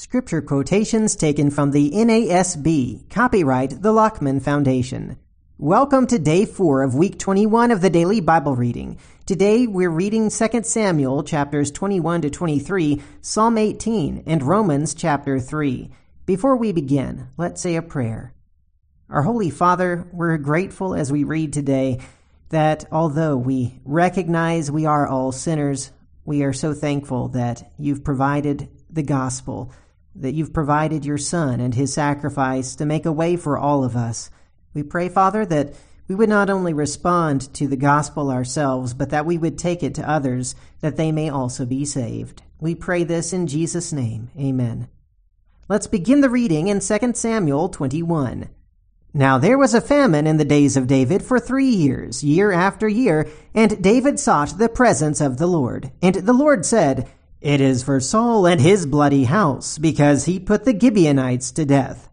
Scripture quotations taken from the NASB, copyright the Lockman Foundation. Welcome to day 4 of week 21 of the daily Bible reading. Today we're reading 2 Samuel chapters 21 to 23, Psalm 18, and Romans chapter 3. Before we begin, let's say a prayer. Our Holy Father, we're grateful as we read today that although we recognize we are all sinners, we are so thankful that you've provided the gospel that you've provided your Son and his sacrifice to make a way for all of us. We pray, Father, that we would not only respond to the gospel ourselves, but that we would take it to others, that they may also be saved. We pray this in Jesus' name. Amen. Let's begin the reading in 2 Samuel 21. Now there was a famine in the days of David for three years, year after year, and David sought the presence of the Lord. And the Lord said, it is for Saul and his bloody house, because he put the Gibeonites to death.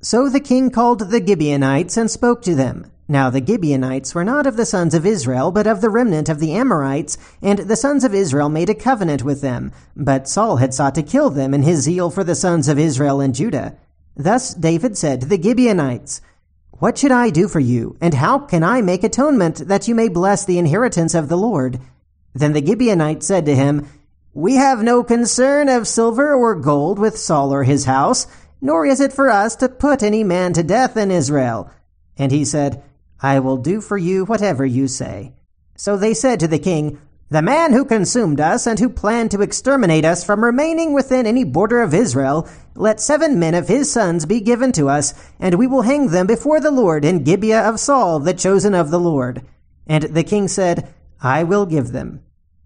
So the king called the Gibeonites and spoke to them. Now the Gibeonites were not of the sons of Israel, but of the remnant of the Amorites, and the sons of Israel made a covenant with them. But Saul had sought to kill them in his zeal for the sons of Israel and Judah. Thus David said to the Gibeonites, What should I do for you, and how can I make atonement that you may bless the inheritance of the Lord? Then the Gibeonites said to him, we have no concern of silver or gold with Saul or his house, nor is it for us to put any man to death in Israel. And he said, I will do for you whatever you say. So they said to the king, The man who consumed us and who planned to exterminate us from remaining within any border of Israel, let seven men of his sons be given to us, and we will hang them before the Lord in Gibeah of Saul, the chosen of the Lord. And the king said, I will give them.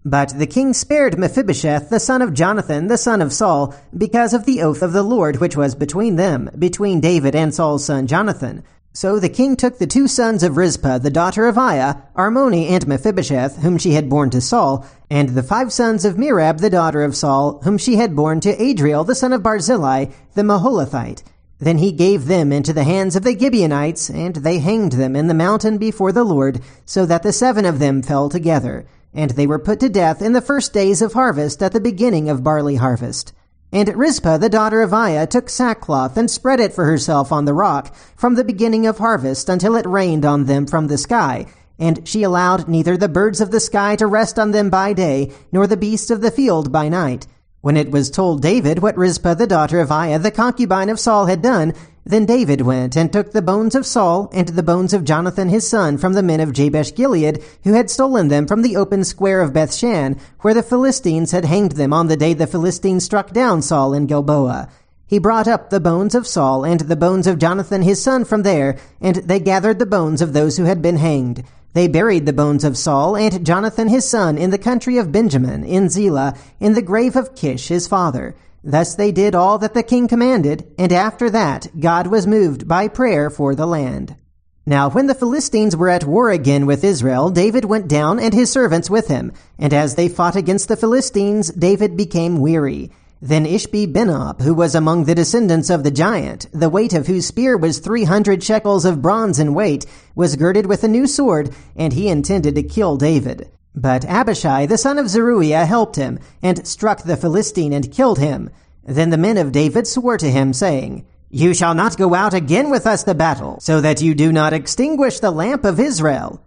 But the king spared Mephibosheth, the son of Jonathan, the son of Saul, because of the oath of the Lord which was between them, between David and Saul's son Jonathan. So the king took the two sons of Rizpah, the daughter of Aiah, Armoni and Mephibosheth, whom she had borne to Saul, and the five sons of Merab, the daughter of Saul, whom she had borne to Adriel, the son of Barzillai, the Meholathite. Then he gave them into the hands of the Gibeonites, and they hanged them in the mountain before the Lord, so that the seven of them fell together and they were put to death in the first days of harvest at the beginning of barley harvest. And Rizpah the daughter of Aiah took sackcloth and spread it for herself on the rock from the beginning of harvest until it rained on them from the sky. And she allowed neither the birds of the sky to rest on them by day, nor the beasts of the field by night. When it was told David what Rizpah the daughter of Aiah the concubine of Saul had done, then David went and took the bones of Saul and the bones of Jonathan his son from the men of Jabesh Gilead, who had stolen them from the open square of Bethshan, where the Philistines had hanged them on the day the Philistines struck down Saul in Gilboa. He brought up the bones of Saul and the bones of Jonathan his son from there, and they gathered the bones of those who had been hanged. They buried the bones of Saul and Jonathan his son in the country of Benjamin, in Zelah, in the grave of Kish his father. Thus they did all that the king commanded, and after that God was moved by prayer for the land. Now when the Philistines were at war again with Israel, David went down and his servants with him, and as they fought against the Philistines, David became weary. Then Ishbi Benob, who was among the descendants of the giant, the weight of whose spear was three hundred shekels of bronze in weight, was girded with a new sword, and he intended to kill David. But Abishai the son of Zeruiah helped him, and struck the Philistine and killed him. Then the men of David swore to him, saying, You shall not go out again with us to battle, so that you do not extinguish the lamp of Israel.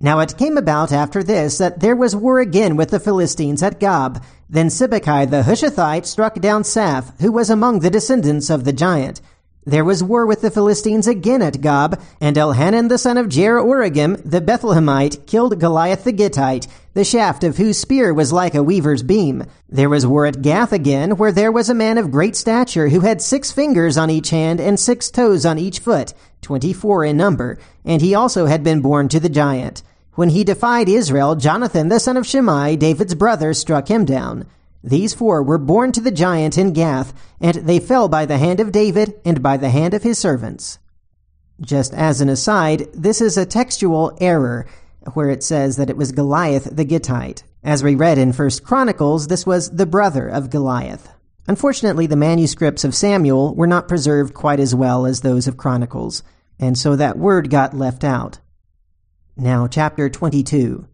Now it came about after this that there was war again with the Philistines at Gob. Then Sibbecai the Hushathite struck down Saph, who was among the descendants of the giant. There was war with the Philistines again at Gob, and Elhanan the son of Jaare-oregim, the Bethlehemite, killed Goliath the Gittite, the shaft of whose spear was like a weaver's beam. There was war at Gath again, where there was a man of great stature who had six fingers on each hand and six toes on each foot, twenty-four in number, and he also had been born to the giant. When he defied Israel, Jonathan the son of Shimei, David's brother, struck him down. These four were born to the giant in Gath, and they fell by the hand of David and by the hand of his servants. Just as an aside, this is a textual error where it says that it was Goliath the Gittite. As we read in First Chronicles, this was the brother of Goliath. Unfortunately, the manuscripts of Samuel were not preserved quite as well as those of Chronicles, and so that word got left out. Now, chapter 22.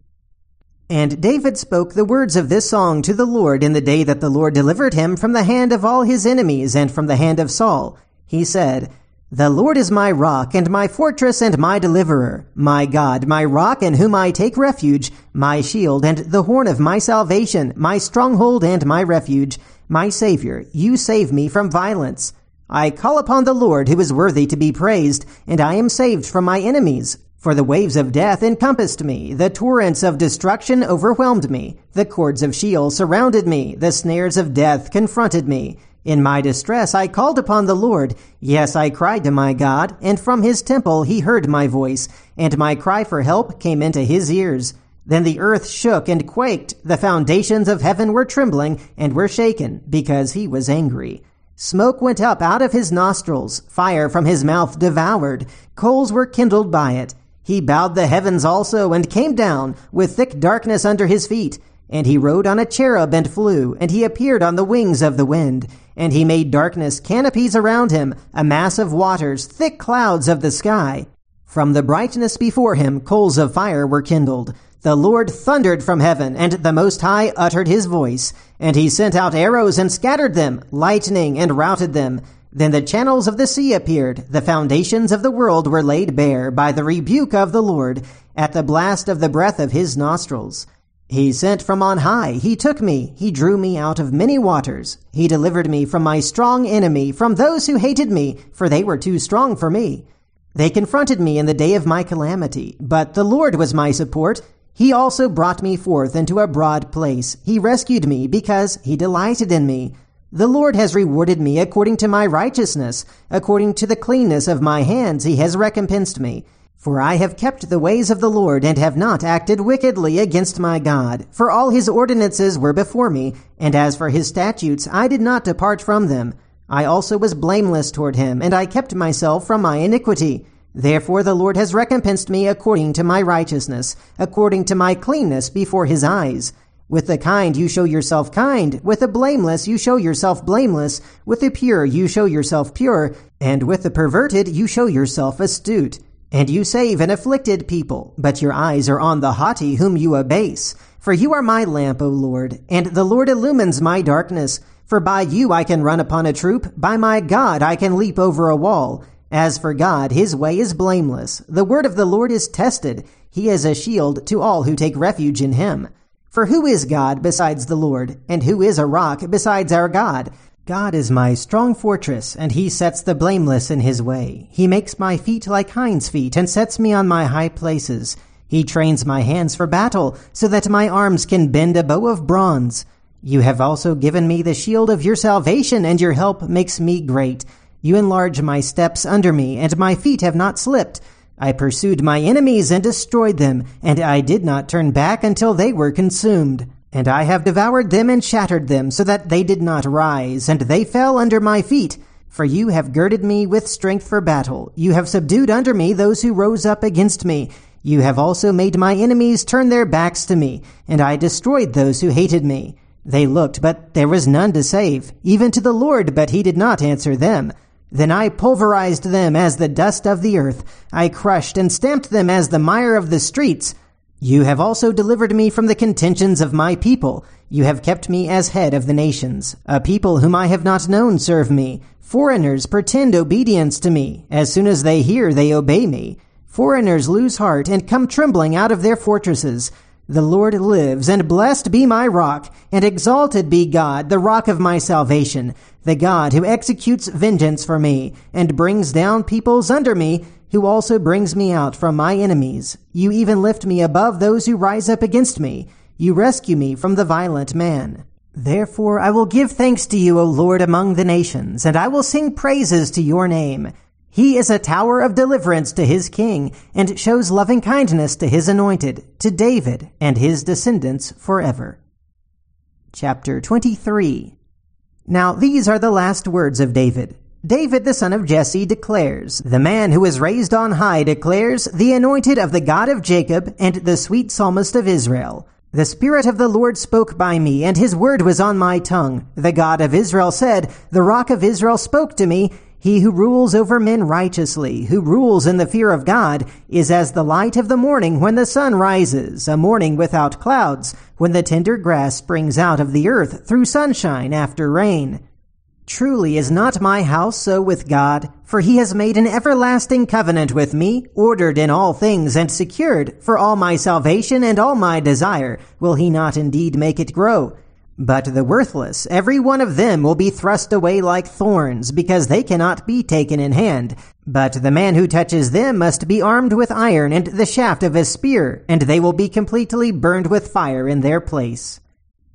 And David spoke the words of this song to the Lord in the day that the Lord delivered him from the hand of all his enemies and from the hand of Saul. He said, The Lord is my rock and my fortress and my deliverer, my God, my rock in whom I take refuge, my shield and the horn of my salvation, my stronghold and my refuge, my Savior. You save me from violence. I call upon the Lord who is worthy to be praised, and I am saved from my enemies. For the waves of death encompassed me, the torrents of destruction overwhelmed me, the cords of Sheol surrounded me, the snares of death confronted me. In my distress I called upon the Lord. Yes, I cried to my God, and from his temple he heard my voice, and my cry for help came into his ears. Then the earth shook and quaked, the foundations of heaven were trembling and were shaken, because he was angry. Smoke went up out of his nostrils, fire from his mouth devoured, coals were kindled by it. He bowed the heavens also and came down with thick darkness under his feet. And he rode on a cherub and flew, and he appeared on the wings of the wind. And he made darkness canopies around him, a mass of waters, thick clouds of the sky. From the brightness before him, coals of fire were kindled. The Lord thundered from heaven, and the Most High uttered his voice. And he sent out arrows and scattered them, lightning and routed them. Then the channels of the sea appeared. The foundations of the world were laid bare by the rebuke of the Lord at the blast of the breath of his nostrils. He sent from on high. He took me. He drew me out of many waters. He delivered me from my strong enemy, from those who hated me, for they were too strong for me. They confronted me in the day of my calamity, but the Lord was my support. He also brought me forth into a broad place. He rescued me because he delighted in me. The Lord has rewarded me according to my righteousness. According to the cleanness of my hands, he has recompensed me. For I have kept the ways of the Lord and have not acted wickedly against my God. For all his ordinances were before me, and as for his statutes, I did not depart from them. I also was blameless toward him, and I kept myself from my iniquity. Therefore the Lord has recompensed me according to my righteousness, according to my cleanness before his eyes. With the kind you show yourself kind, with the blameless you show yourself blameless, with the pure you show yourself pure, and with the perverted you show yourself astute. And you save an afflicted people, but your eyes are on the haughty whom you abase. For you are my lamp, O Lord, and the Lord illumines my darkness. For by you I can run upon a troop, by my God I can leap over a wall. As for God, his way is blameless. The word of the Lord is tested. He is a shield to all who take refuge in him. For who is God besides the Lord? And who is a rock besides our God? God is my strong fortress, and he sets the blameless in his way. He makes my feet like hinds' feet, and sets me on my high places. He trains my hands for battle, so that my arms can bend a bow of bronze. You have also given me the shield of your salvation, and your help makes me great. You enlarge my steps under me, and my feet have not slipped. I pursued my enemies and destroyed them, and I did not turn back until they were consumed. And I have devoured them and shattered them, so that they did not rise, and they fell under my feet. For you have girded me with strength for battle. You have subdued under me those who rose up against me. You have also made my enemies turn their backs to me, and I destroyed those who hated me. They looked, but there was none to save, even to the Lord, but he did not answer them. Then I pulverized them as the dust of the earth. I crushed and stamped them as the mire of the streets. You have also delivered me from the contentions of my people. You have kept me as head of the nations. A people whom I have not known serve me. Foreigners pretend obedience to me. As soon as they hear, they obey me. Foreigners lose heart and come trembling out of their fortresses. The Lord lives, and blessed be my rock, and exalted be God, the rock of my salvation, the God who executes vengeance for me, and brings down peoples under me, who also brings me out from my enemies. You even lift me above those who rise up against me. You rescue me from the violent man. Therefore I will give thanks to you, O Lord, among the nations, and I will sing praises to your name. He is a tower of deliverance to his king, and shows loving kindness to his anointed, to David and his descendants forever. Chapter 23 Now these are the last words of David. David the son of Jesse declares, The man who is raised on high declares, The anointed of the God of Jacob, and the sweet psalmist of Israel. The Spirit of the Lord spoke by me, and his word was on my tongue. The God of Israel said, The rock of Israel spoke to me, He who rules over men righteously, who rules in the fear of God, is as the light of the morning when the sun rises, a morning without clouds, when the tender grass springs out of the earth through sunshine after rain. Truly is not my house so with God, for he has made an everlasting covenant with me, ordered in all things and secured, for all my salvation and all my desire, will he not indeed make it grow? But the worthless, every one of them will be thrust away like thorns, because they cannot be taken in hand. But the man who touches them must be armed with iron and the shaft of a spear, and they will be completely burned with fire in their place.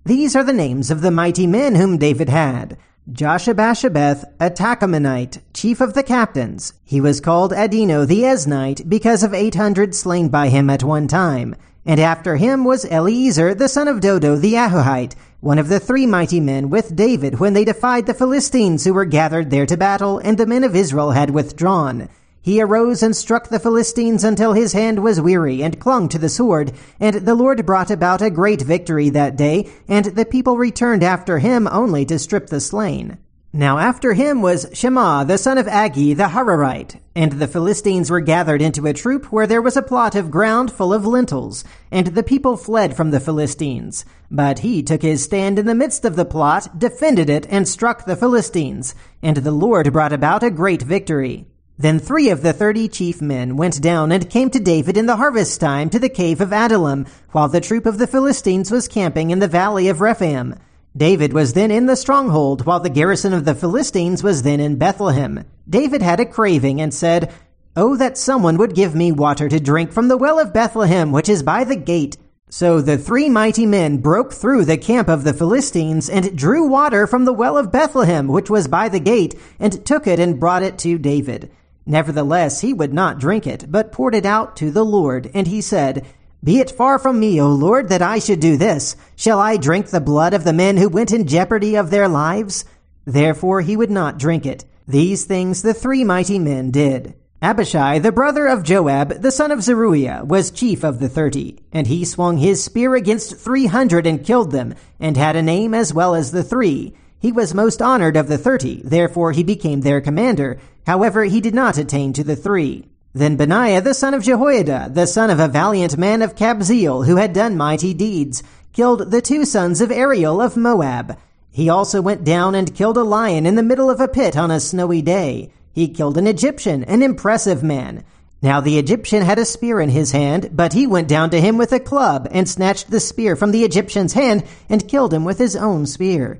These are the names of the mighty men whom David had. Josheb-basshebeth, a Tahchemonite, chief of the captains. He was called Adino the Eznite because of eight hundred slain by him at one time. And after him was Eliezer, the son of Dodo the Ahohite, one of the three mighty men with David when they defied the Philistines who were gathered there to battle, and the men of Israel had withdrawn. He arose and struck the Philistines until his hand was weary and clung to the sword, and the Lord brought about a great victory that day, and the people returned after him only to strip the slain. Now after him was Shema, the son of Agee the Hararite. And the Philistines were gathered into a troop where there was a plot of ground full of lentils. And the people fled from the Philistines. But he took his stand in the midst of the plot, defended it, and struck the Philistines. And the Lord brought about a great victory. Then three of the thirty chief men went down and came to David in the harvest time to the cave of Adullam, while the troop of the Philistines was camping in the valley of Rephaim. David was then in the stronghold, while the garrison of the Philistines was then in Bethlehem. David had a craving and said, Oh, that someone would give me water to drink from the well of Bethlehem, which is by the gate. So the three mighty men broke through the camp of the Philistines and drew water from the well of Bethlehem, which was by the gate, and took it and brought it to David. Nevertheless, he would not drink it, but poured it out to the Lord, and he said, be it far from me, O Lord, that I should do this. Shall I drink the blood of the men who went in jeopardy of their lives? Therefore he would not drink it. These things the three mighty men did. Abishai, the brother of Joab, the son of Zeruiah, was chief of the thirty, and he swung his spear against three hundred and killed them, and had a name as well as the three. He was most honored of the thirty, therefore he became their commander. However, he did not attain to the three. Then Benaiah the son of Jehoiada, the son of a valiant man of Kabzeel, who had done mighty deeds, killed the two sons of Ariel of Moab. He also went down and killed a lion in the middle of a pit on a snowy day. He killed an Egyptian, an impressive man. Now the Egyptian had a spear in his hand, but he went down to him with a club and snatched the spear from the Egyptian's hand and killed him with his own spear.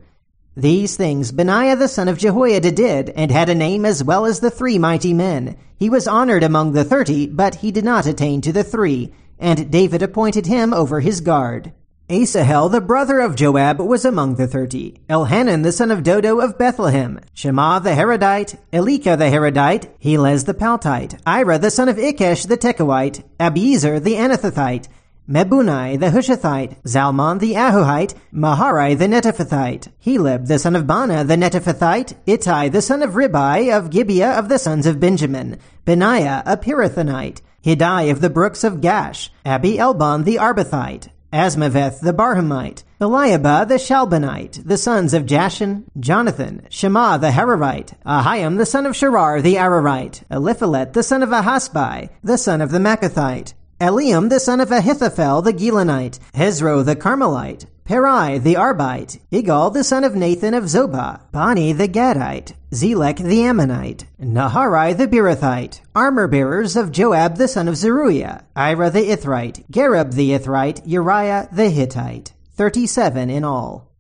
These things Benaiah the son of Jehoiada did, and had a name as well as the three mighty men. He was honored among the thirty, but he did not attain to the three, and David appointed him over his guard. Asahel, the brother of Joab, was among the thirty. Elhanan, the son of Dodo of Bethlehem. Shema the Harodite. Elika the Harodite. Helez the Paltite. Ira, the son of Ikkesh the Tekoite. Abiezer the Anathothite. Mebunnai the Hushathite, Zalmon the Ahohite, Maharai the Netophathite, Heleb the son of Baanah the Netophathite, Ittai the son of Ribai of Gibeah of the sons of Benjamin, Benaiah a Pirathonite, Hiddai of the brooks of Gaash, Abi Elbon the Arbathite, Azmaveth the Barhumite, Eliahba the Shaalbonite, the sons of Jashen, Jonathan, Shema the Hararite, Ahiam the son of Sharar the Ararite, Eliphelet the son of Ahasbai, the son of the Maacathite, Eliam the son of Ahithophel the Gilonite, Hezro the Carmelite, Paarai the Arbite, Igal the son of Nathan of Zobah, Bani the Gadite, Zelek the Ammonite, Naharai the Beerothite, armor bearers of Joab the son of Zeruiah, Ira the Ithrite, Gareb the Ithrite, Uriah the Hittite. Thirty-seven in all.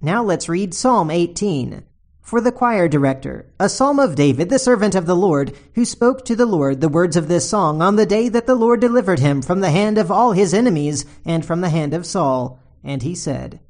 Now let's read Psalm 18. For the choir director, a psalm of David, the servant of the Lord, who spoke to the Lord the words of this song on the day that the Lord delivered him from the hand of all his enemies and from the hand of Saul. And he said,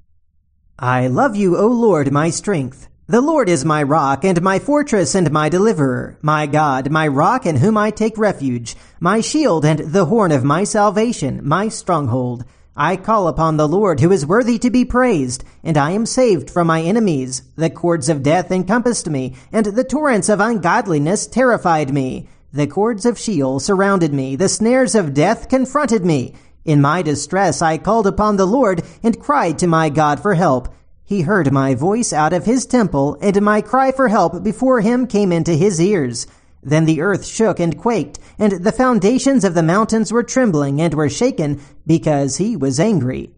I love you, O Lord, my strength. The Lord is my rock and my fortress and my deliverer, my God, my rock in whom I take refuge, my shield and the horn of my salvation, my stronghold. I call upon the Lord who is worthy to be praised, and I am saved from my enemies. The cords of death encompassed me, and the torrents of ungodliness terrified me. The cords of Sheol surrounded me, the snares of death confronted me. In my distress I called upon the Lord and cried to my God for help. He heard my voice out of his temple, and my cry for help before him came into his ears. Then the earth shook and quaked, and the foundations of the mountains were trembling and were shaken, because he was angry.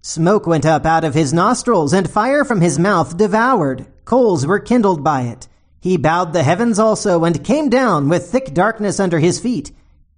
Smoke went up out of his nostrils, and fire from his mouth devoured. Coals were kindled by it. He bowed the heavens also, and came down with thick darkness under his feet.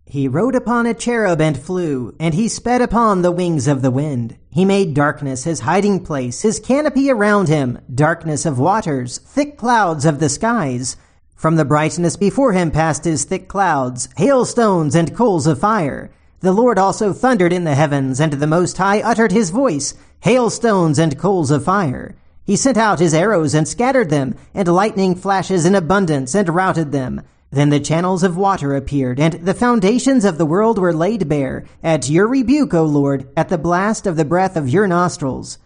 He rode upon a cherub and flew, and he sped upon the wings of the wind. He made darkness his hiding place, his canopy around him, darkness of waters, thick clouds of the skies. From the brightness before him passed his thick clouds, hailstones and coals of fire. The Lord also thundered in the heavens, and the Most High uttered his voice, hailstones and coals of fire. He sent out his arrows and scattered them, and lightning flashes in abundance and routed them. Then the channels of water appeared, and the foundations of the world were laid bare, at your rebuke, O Lord, at the blast of the breath of your nostrils.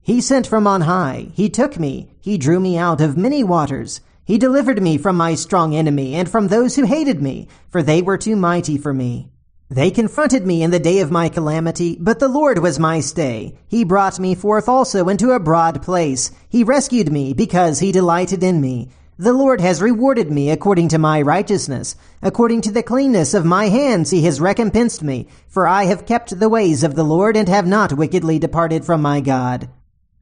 He sent from on high, he took me, he drew me out of many waters. He delivered me from my strong enemy, and from those who hated me, for they were too mighty for me. They confronted me in the day of my calamity, but the Lord was my stay. He brought me forth also into a broad place. He rescued me because he delighted in me. The Lord has rewarded me according to my righteousness. According to the cleanness of my hands he has recompensed me, for I have kept the ways of the Lord and have not wickedly departed from my God.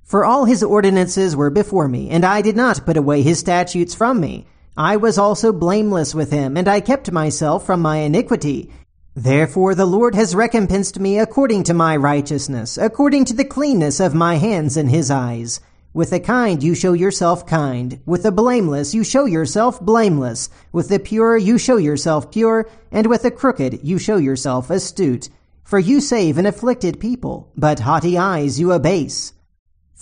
For all his ordinances were before me, and I did not put away his statutes from me. I was also blameless with him, and I kept myself from my iniquity. Therefore the Lord has recompensed me according to my righteousness, according to the cleanness of my hands in his eyes. With the kind you show yourself kind. With the blameless you show yourself blameless. With the pure you show yourself pure. And with the crooked you show yourself astute. For you save an afflicted people, but haughty eyes you abase.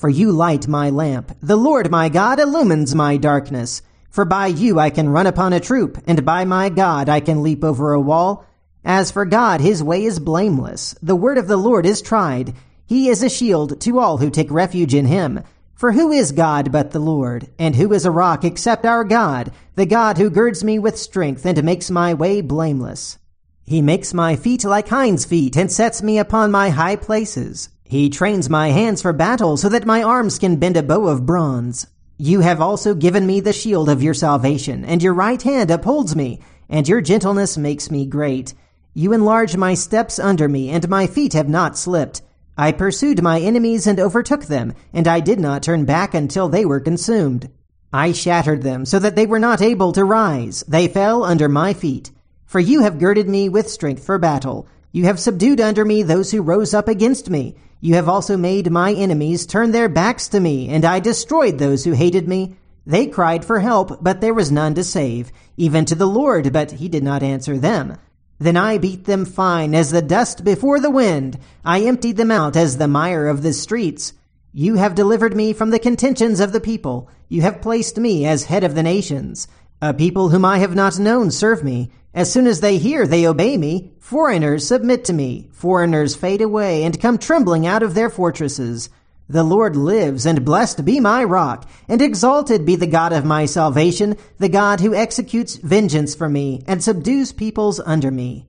For you light my lamp. The Lord my God illumines my darkness. For by you I can run upon a troop, and by my God I can leap over a wall. As for God, his way is blameless. The word of the Lord is tried. He is a shield to all who take refuge in him. For who is God but the Lord? And who is a rock except our God, the God who girds me with strength and makes my way blameless? He makes my feet like hinds' feet and sets me upon my high places. He trains my hands for battle so that my arms can bend a bow of bronze. You have also given me the shield of your salvation, and your right hand upholds me, and your gentleness makes me great. You enlarge my steps under me, and my feet have not slipped. I pursued my enemies and overtook them, and I did not turn back until they were consumed. I shattered them so that they were not able to rise. They fell under my feet. For you have girded me with strength for battle. You have subdued under me those who rose up against me. You have also made my enemies turn their backs to me, and I destroyed those who hated me. They cried for help, but there was none to save, even to the Lord, but he did not answer them. Then I beat them fine as the dust before the wind. I emptied them out as the mire of the streets. You have delivered me from the contentions of the people. You have placed me as head of the nations. A people whom I have not known serve me. As soon as they hear, they obey me. Foreigners submit to me. Foreigners fade away and come trembling out of their fortresses. The Lord lives, and blessed be my rock, and exalted be the God of my salvation, the God who executes vengeance for me, and subdues peoples under me.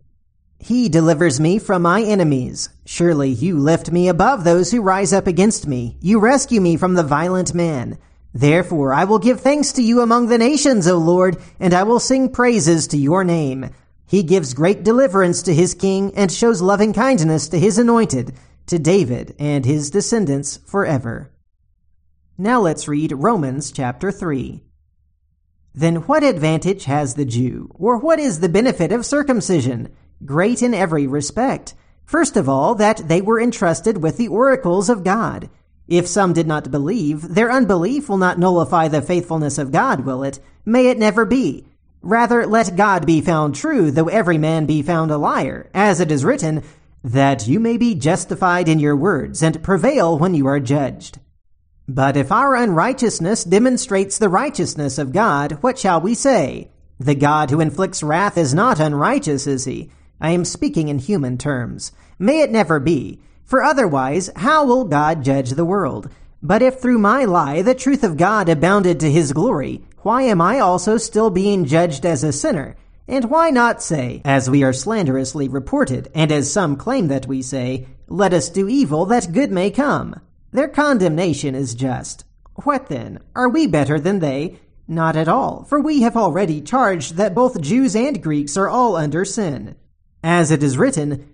He delivers me from my enemies. Surely you lift me above those who rise up against me. You rescue me from the violent man. Therefore I will give thanks to you among the nations, O Lord, and I will sing praises to your name. He gives great deliverance to his king, and shows loving kindness to his anointed to David and his descendants forever. Now let's read Romans chapter 3. Then what advantage has the Jew, or what is the benefit of circumcision? Great in every respect. First of all, that they were entrusted with the oracles of God. If some did not believe, their unbelief will not nullify the faithfulness of God, will it? May it never be. Rather, let God be found true, though every man be found a liar. As it is written, that you may be justified in your words and prevail when you are judged. But if our unrighteousness demonstrates the righteousness of God, what shall we say? The God who inflicts wrath is not unrighteous, is he? I am speaking in human terms. May it never be. For otherwise, how will God judge the world? But if through my lie the truth of God abounded to his glory, why am I also still being judged as a sinner? And why not say, as we are slanderously reported, and as some claim that we say, let us do evil that good may come? Their condemnation is just. What then? Are we better than they? Not at all, for we have already charged that both Jews and Greeks are all under sin. As it is written,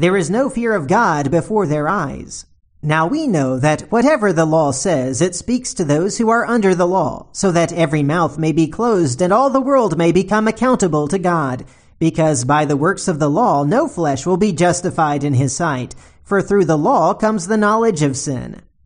There is no fear of God before their eyes. Now we know that whatever the law says, it speaks to those who are under the law, so that every mouth may be closed and all the world may become accountable to God. Because by the works of the law, no flesh will be justified in his sight, for through the law comes the knowledge of sin.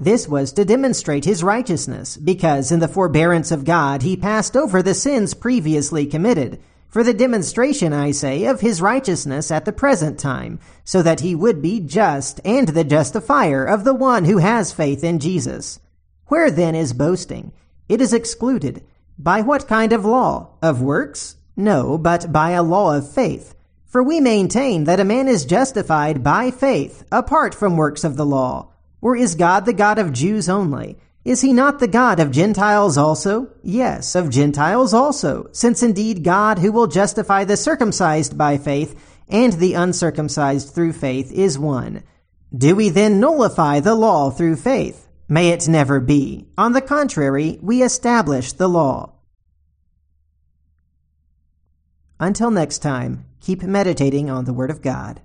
this was to demonstrate his righteousness, because in the forbearance of God he passed over the sins previously committed, for the demonstration, I say, of his righteousness at the present time, so that he would be just and the justifier of the one who has faith in Jesus. Where then is boasting? It is excluded. By what kind of law? Of works? No, but by a law of faith. For we maintain that a man is justified by faith, apart from works of the law. Or is God the God of Jews only? Is he not the God of Gentiles also? Yes, of Gentiles also, since indeed God who will justify the circumcised by faith and the uncircumcised through faith is one. Do we then nullify the law through faith? May it never be. On the contrary, we establish the law. Until next time, keep meditating on the Word of God.